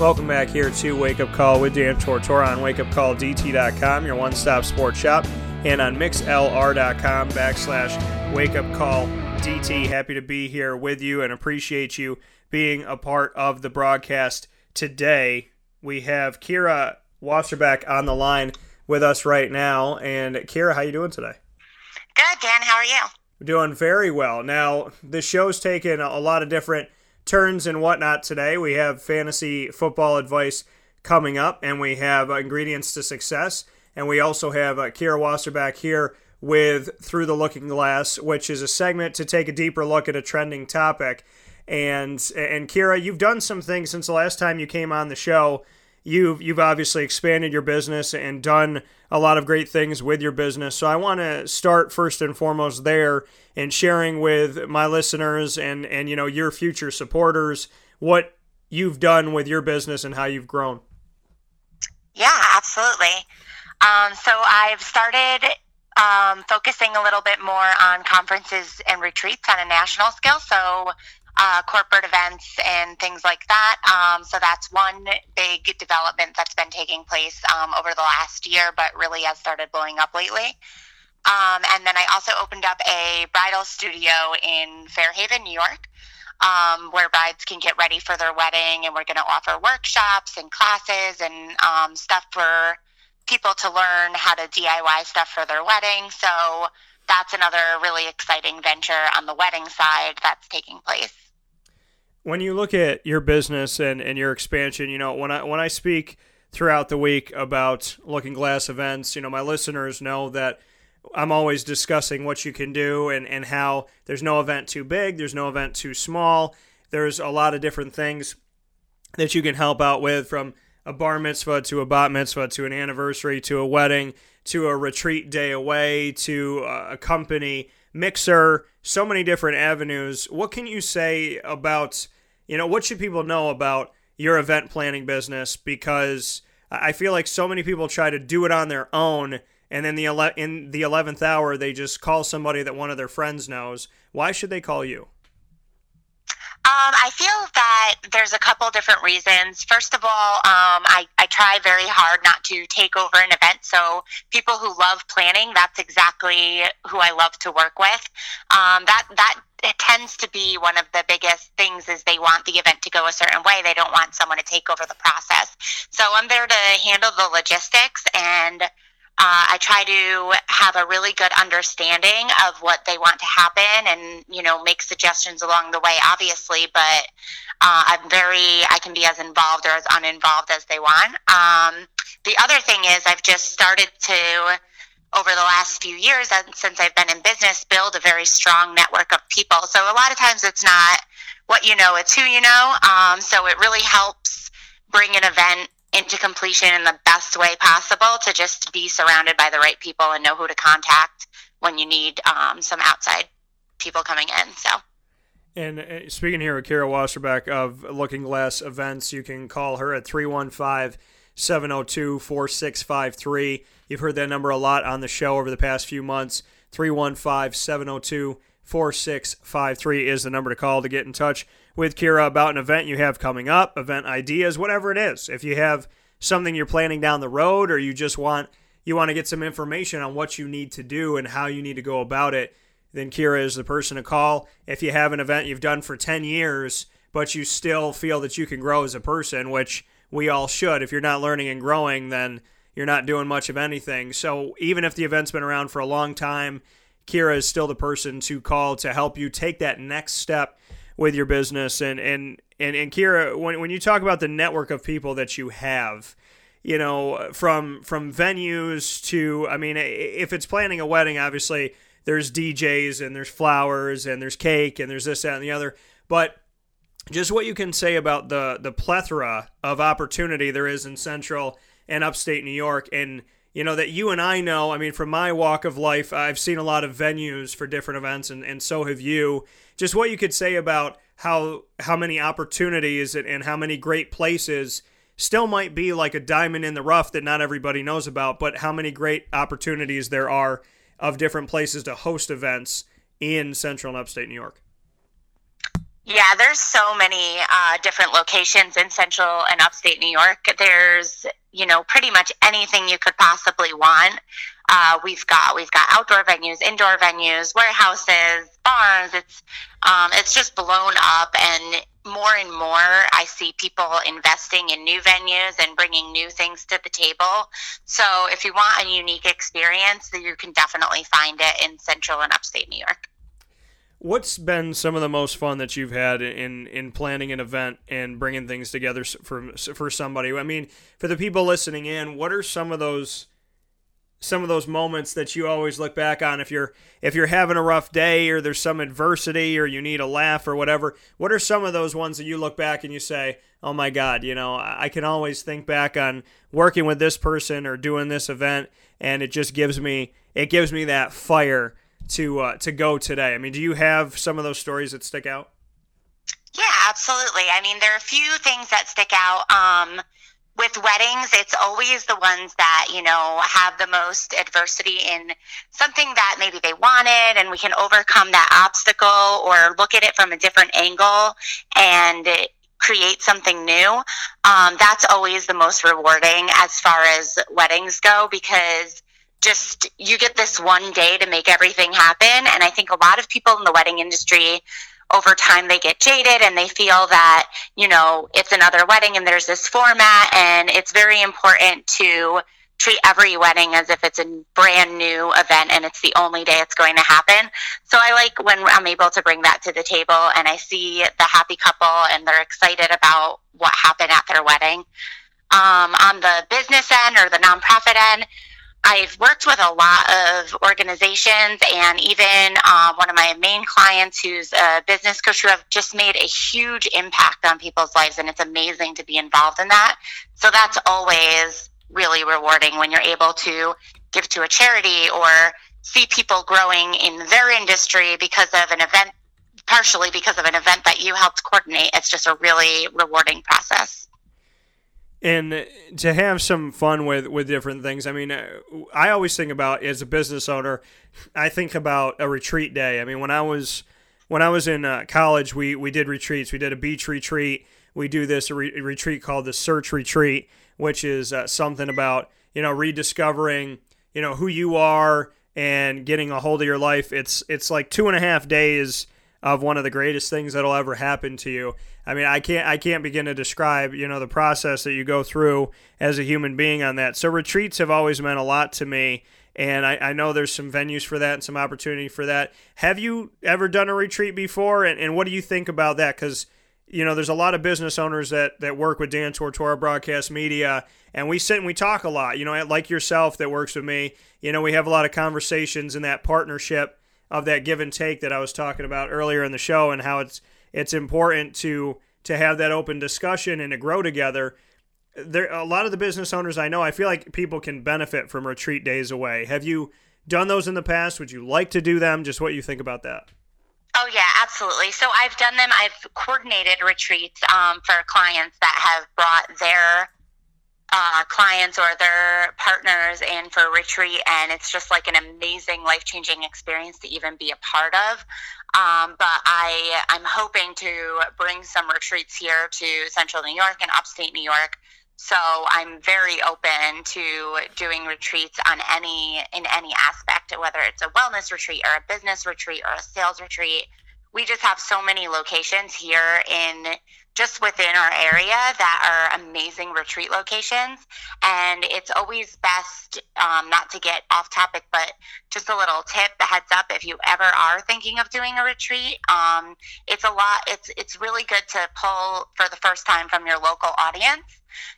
Welcome back here to Wake Up Call with Dan Tortora on wakeupcalldt.com, your one stop sports shop, and on mixlr.com backslash wake up call DT. Happy to be here with you and appreciate you being a part of the broadcast today. We have Kira Wasserbeck on the line with us right now. And Kira, how are you doing today? Good, Dan. How are you? Doing very well. Now, the show's taken a lot of different turns and whatnot today. We have fantasy football advice coming up, and we have uh, ingredients to success. And we also have uh, Kira Wasserbeck here with Through the Looking Glass, which is a segment to take a deeper look at a trending topic. And and Kira, you've done some things since the last time you came on the show. You've you've obviously expanded your business and done a lot of great things with your business. So I want to start first and foremost there and sharing with my listeners and and you know your future supporters what you've done with your business and how you've grown. Yeah, absolutely. Um, so I've started um, focusing a little bit more on conferences and retreats on a national scale. So uh, corporate events and things like that. Um, so that's one big development that's been taking place um, over the last year, but really has started blowing up lately. Um, and then I also opened up a bridal studio in Fair Haven, New York, um, where brides can get ready for their wedding. And we're going to offer workshops and classes and um, stuff for people to learn how to DIY stuff for their wedding. So that's another really exciting venture on the wedding side that's taking place. When you look at your business and, and your expansion, you know, when I when I speak throughout the week about looking glass events, you know, my listeners know that I'm always discussing what you can do and, and how. There's no event too big, there's no event too small. There's a lot of different things that you can help out with from a bar mitzvah to a bat mitzvah to an anniversary to a wedding to a retreat day away to a company mixer, so many different avenues. What can you say about, you know, what should people know about your event planning business? Because I feel like so many people try to do it on their own, and then the ele- in the eleventh hour they just call somebody that one of their friends knows. Why should they call you? Um, I feel that there's a couple different reasons. First of all, um, I, I try very hard not to take over an event. So people who love planning, that's exactly who I love to work with. Um, that that it tends to be one of the biggest things is they want the event to go a certain way. They don't want someone to take over the process. So I'm there to handle the logistics and uh, I try to have a really good understanding of what they want to happen and, you know, make suggestions along the way, obviously, but uh, I'm very, I can be as involved or as uninvolved as they want. Um, the other thing is, I've just started to, over the last few years, and since I've been in business, build a very strong network of people. So a lot of times it's not what you know, it's who you know. Um, so it really helps bring an event into completion in the best way possible to just be surrounded by the right people and know who to contact when you need um, some outside people coming in. So. And uh, speaking here with Kara Wasserbeck of Looking Glass Events, you can call her at 315 702 4653. You've heard that number a lot on the show over the past few months. 315 702 4653 is the number to call to get in touch with Kira about an event you have coming up, event ideas, whatever it is. If you have something you're planning down the road or you just want you want to get some information on what you need to do and how you need to go about it, then Kira is the person to call. If you have an event you've done for 10 years, but you still feel that you can grow as a person, which we all should. If you're not learning and growing, then you're not doing much of anything. So even if the event's been around for a long time, Kira is still the person to call to help you take that next step with your business. And and and, and Kira, when when you talk about the network of people that you have, you know, from from venues to, I mean, if it's planning a wedding, obviously there's DJs and there's flowers and there's cake and there's this that and the other, but just what you can say about the the plethora of opportunity there is in central and upstate New York and you know, that you and I know. I mean, from my walk of life, I've seen a lot of venues for different events, and, and so have you. Just what you could say about how how many opportunities and, and how many great places still might be like a diamond in the rough that not everybody knows about, but how many great opportunities there are of different places to host events in central and upstate New York. Yeah, there's so many uh, different locations in central and upstate New York. There's, you know, pretty much anything you could possibly want. Uh, we've got we've got outdoor venues, indoor venues, warehouses, barns. It's um, it's just blown up, and more and more I see people investing in new venues and bringing new things to the table. So if you want a unique experience, you can definitely find it in central and upstate New York. What's been some of the most fun that you've had in in planning an event and bringing things together for for somebody? I mean, for the people listening in, what are some of those some of those moments that you always look back on if you're if you're having a rough day or there's some adversity or you need a laugh or whatever? What are some of those ones that you look back and you say, "Oh my god, you know, I can always think back on working with this person or doing this event and it just gives me it gives me that fire to uh, to go today. I mean, do you have some of those stories that stick out? Yeah, absolutely. I mean, there are a few things that stick out. Um, with weddings, it's always the ones that, you know, have the most adversity in something that maybe they wanted and we can overcome that obstacle or look at it from a different angle and create something new. Um, that's always the most rewarding as far as weddings go because just you get this one day to make everything happen and i think a lot of people in the wedding industry over time they get jaded and they feel that you know it's another wedding and there's this format and it's very important to treat every wedding as if it's a brand new event and it's the only day it's going to happen. So I like when I'm able to bring that to the table and I see the happy couple and they're excited about what happened at their wedding. Um, on the business end or the nonprofit end, I've worked with a lot of organizations and even um, one of my main clients who's a business coach who have just made a huge impact on people's lives and it's amazing to be involved in that. So that's always really rewarding when you're able to give to a charity or see people growing in their industry because of an event partially because of an event that you helped coordinate. It's just a really rewarding process and to have some fun with with different things. I mean, I always think about as a business owner, I think about a retreat day. I mean, when I was when I was in uh, college, we we did retreats. We did a beach retreat. We do this re- retreat called the Search Retreat, which is uh, something about you know rediscovering you know who you are and getting a hold of your life. It's it's like two and a half days of one of the greatest things that'll ever happen to you. I mean, I can't I can't begin to describe, you know, the process that you go through as a human being on that. So retreats have always meant a lot to me. And I, I know there's some venues for that and some opportunity for that. Have you ever done a retreat before? And, and what do you think about that? Because, you know, there's a lot of business owners that, that work with Dan Tortora Broadcast Media, and we sit and we talk a lot, you know, like yourself that works with me. You know, we have a lot of conversations in that partnership of that give and take that I was talking about earlier in the show and how it's it's important to to have that open discussion and to grow together. There a lot of the business owners I know, I feel like people can benefit from retreat days away. Have you done those in the past? Would you like to do them? Just what you think about that? Oh yeah, absolutely. So I've done them. I've coordinated retreats um, for clients that have brought their uh, clients or their partners in for retreat, and it's just like an amazing, life changing experience to even be a part of. Um, but I, I'm hoping to bring some retreats here to Central New York and Upstate New York. So I'm very open to doing retreats on any in any aspect, whether it's a wellness retreat or a business retreat or a sales retreat. We just have so many locations here in just within our area that are amazing retreat locations. And it's always best um, not to get off topic, but just a little tip, the heads up if you ever are thinking of doing a retreat. Um, it's a lot. It's it's really good to pull for the first time from your local audience.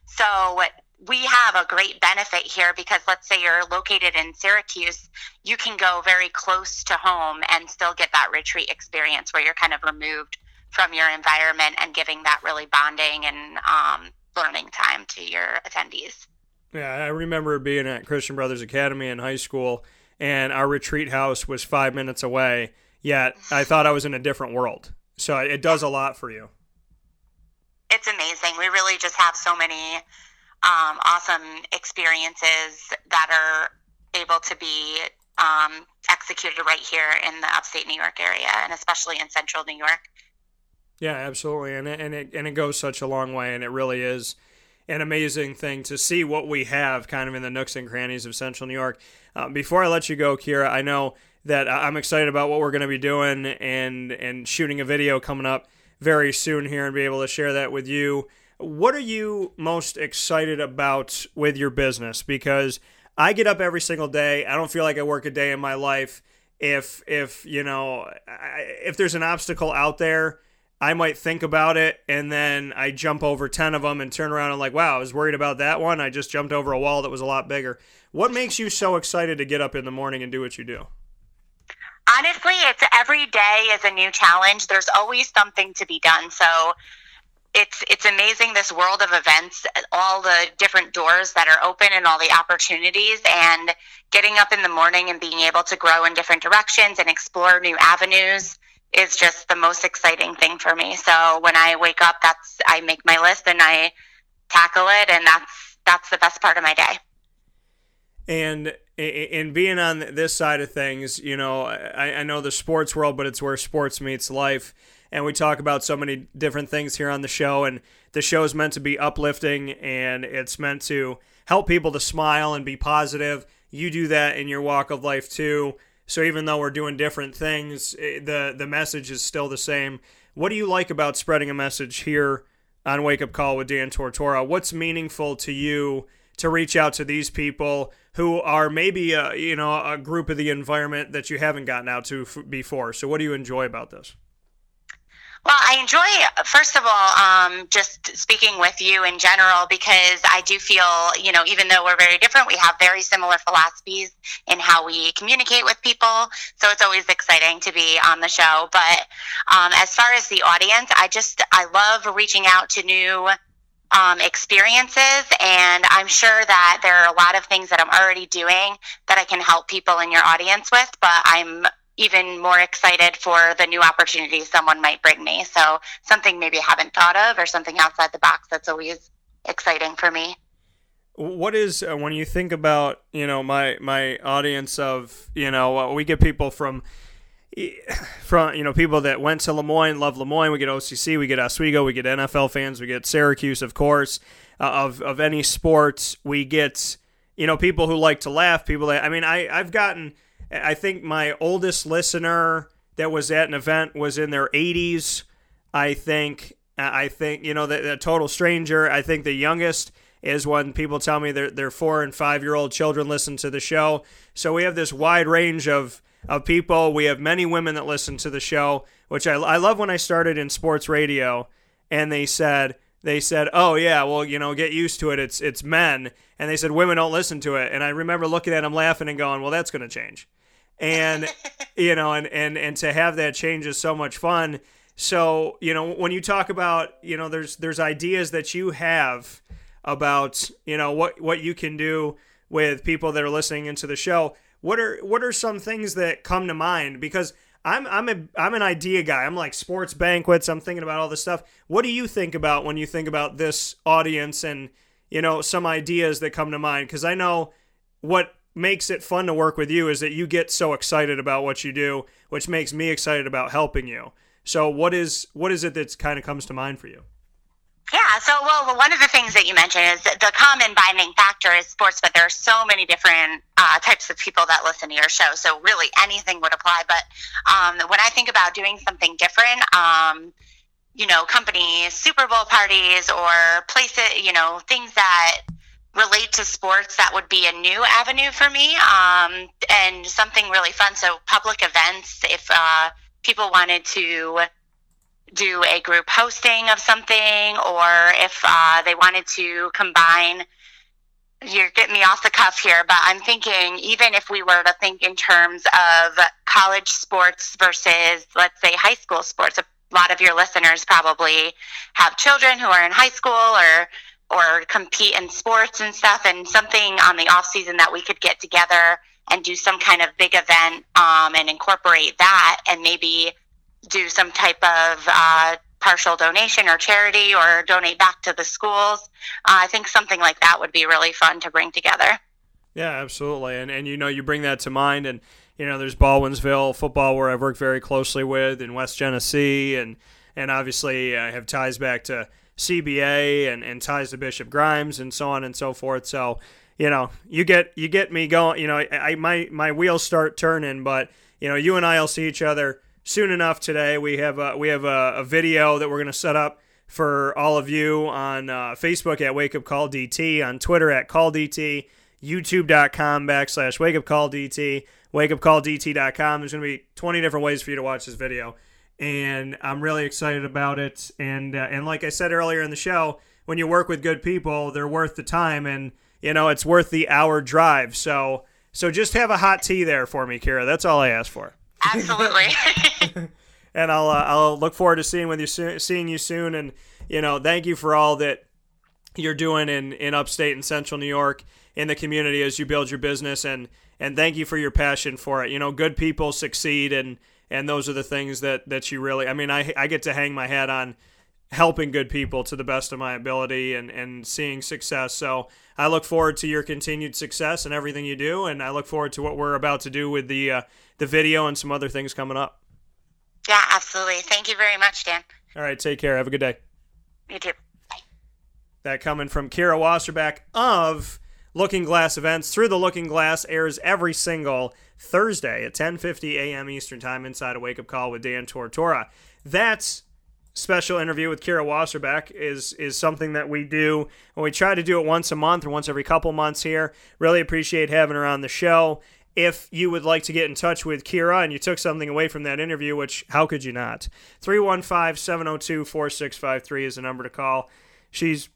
So we have a great benefit here because let's say you're located in Syracuse, you can go very close to home and still get that retreat experience where you're kind of removed from your environment and giving that really bonding and um, learning time to your attendees. Yeah, I remember being at Christian Brothers Academy in high school, and our retreat house was five minutes away. Yet I thought I was in a different world. So it does a lot for you. It's amazing. We really just have so many um, awesome experiences that are able to be um, executed right here in the upstate New York area, and especially in central New York. Yeah, absolutely, and it, and it and it goes such a long way, and it really is an amazing thing to see what we have kind of in the nooks and crannies of Central New York. Uh, before I let you go, Kira, I know that I'm excited about what we're going to be doing and and shooting a video coming up very soon here and be able to share that with you. What are you most excited about with your business? Because I get up every single day. I don't feel like I work a day in my life. If if you know if there's an obstacle out there, I might think about it and then I jump over 10 of them and turn around and like, wow, I was worried about that one. I just jumped over a wall that was a lot bigger. What makes you so excited to get up in the morning and do what you do? Honestly, it's every day is a new challenge. There's always something to be done. So it's it's amazing this world of events, all the different doors that are open and all the opportunities and getting up in the morning and being able to grow in different directions and explore new avenues is just the most exciting thing for me. So when I wake up, that's I make my list and I tackle it and that's that's the best part of my day. And in being on this side of things, you know, I, I know the sports world, but it's where sports meets life and we talk about so many different things here on the show. And the show is meant to be uplifting and it's meant to help people to smile and be positive. You do that in your walk of life too. So even though we're doing different things, eh, the the message is still the same. What do you like about spreading a message here on Wake Up Call with Dan Tortora? What's meaningful to you to reach out to these people who are maybe a, you know a group of the environment that you haven't gotten out to f- before? So what do you enjoy about this? Well, I enjoy, first of all, um, just speaking with you in general because I do feel, you know, even though we're very different, we have very similar philosophies in how we communicate with people. So it's always exciting to be on the show. But um, as far as the audience, I just, I love reaching out to new um, experiences. And I'm sure that there are a lot of things that I'm already doing that I can help people in your audience with. But I'm even more excited for the new opportunities someone might bring me. So something maybe I haven't thought of or something outside the box that's always exciting for me. What is uh, when you think about you know my my audience of you know uh, we get people from from you know people that went to Le Moyne love Le Moyne We get OCC, we get Oswego, we get NFL fans, we get Syracuse, of course. Uh, of of any sports, we get you know people who like to laugh. People that I mean, I I've gotten I think my oldest listener that was at an event was in their 80s. I think I think you know the, the total stranger. I think the youngest is when people tell me their their four and five year old children listen to the show. So we have this wide range of of people. We have many women that listen to the show, which I, I love when I started in sports radio and they said they said, "Oh yeah, well you know get used to it. It's it's men." And they said women don't listen to it. And I remember looking at them laughing and going, "Well, that's going to change." And you know and and and to have that change is so much fun so you know when you talk about you know there's there's ideas that you have about you know what what you can do with people that are listening into the show what are what are some things that come to mind because I'm I'm a I'm an idea guy. I'm like sports banquets. I'm thinking about all this stuff. What do you think about when you think about this audience and you know some ideas that come to mind? Because I know what makes it fun to work with you is that you get so excited about what you do, which makes me excited about helping you. So what is what is it that kind of comes to mind for you? Yeah, so well, one of the things that you mentioned is the common binding factor is sports, but there are so many different uh, types of people that listen to your show. So really, anything would apply. But um, when I think about doing something different, um, you know, companies, Super Bowl parties, or places, you know, things that relate to sports, that would be a new avenue for me um, and something really fun. So, public events, if uh, people wanted to do a group hosting of something, or if uh, they wanted to combine. You're getting me off the cuff here, but I'm thinking even if we were to think in terms of college sports versus, let's say, high school sports, a lot of your listeners probably have children who are in high school or or compete in sports and stuff, and something on the off season that we could get together and do some kind of big event um, and incorporate that, and maybe do some type of uh, partial donation or charity or donate back to the schools. Uh, I think something like that would be really fun to bring together. Yeah, absolutely. And and you know, you bring that to mind and you know, there's Baldwinsville football where I've worked very closely with in West Genesee and and obviously I have ties back to CBA and, and ties to Bishop Grimes and so on and so forth. So, you know, you get you get me going, you know, I, I my my wheels start turning, but you know, you and I'll see each other soon enough today. We have a, we have a, a video that we're going to set up for all of you on uh, Facebook at Wake Up Call DT, on Twitter at Call DT, YouTube.com backslash Wake Up Call DT, wake up call WakeUpCallDT.com. There's going to be 20 different ways for you to watch this video, and I'm really excited about it. And uh, and like I said earlier in the show, when you work with good people, they're worth the time, and you know it's worth the hour drive. So so just have a hot tea there for me, Kira. That's all I ask for. Absolutely. and I'll uh, I'll look forward to seeing with you soon, seeing you soon. And you know, thank you for all that you're doing in in upstate and central New York in the community as you build your business. And and thank you for your passion for it. You know, good people succeed, and and those are the things that that you really. I mean, I I get to hang my hat on helping good people to the best of my ability and and seeing success. So I look forward to your continued success and everything you do, and I look forward to what we're about to do with the uh, the video and some other things coming up. Yeah, absolutely. Thank you very much, Dan. All right, take care. Have a good day. You too. Bye. That coming from Kira Wasserbeck of Looking Glass Events. Through the Looking Glass airs every single Thursday at 10:50 a.m. Eastern Time inside a Wake Up Call with Dan Tortora. That's special interview with Kira Wasserbeck is is something that we do and we try to do it once a month or once every couple months here. Really appreciate having her on the show. If you would like to get in touch with Kira and you took something away from that interview, which how could you not? 315-702-4653 is the number to call. She's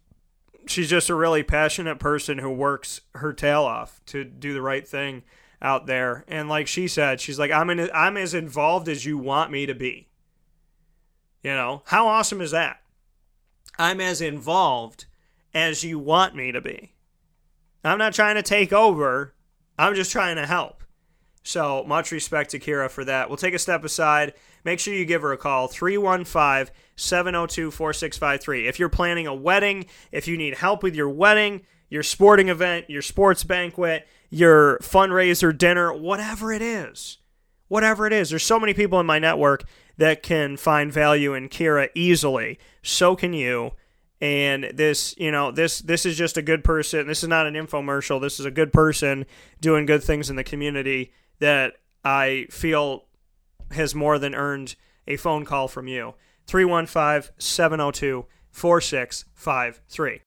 she's just a really passionate person who works her tail off to do the right thing out there. And like she said, she's like I'm in, I'm as involved as you want me to be you know, how awesome is that? I'm as involved as you want me to be. I'm not trying to take over, I'm just trying to help. So, much respect to Kira for that. We'll take a step aside. Make sure you give her a call 315 702 4653. If you're planning a wedding, if you need help with your wedding, your sporting event, your sports banquet, your fundraiser dinner, whatever it is, whatever it is, there's so many people in my network that can find value in Kira easily. So can you. And this, you know, this this is just a good person. This is not an infomercial. This is a good person doing good things in the community that I feel has more than earned a phone call from you. 315 702 4653.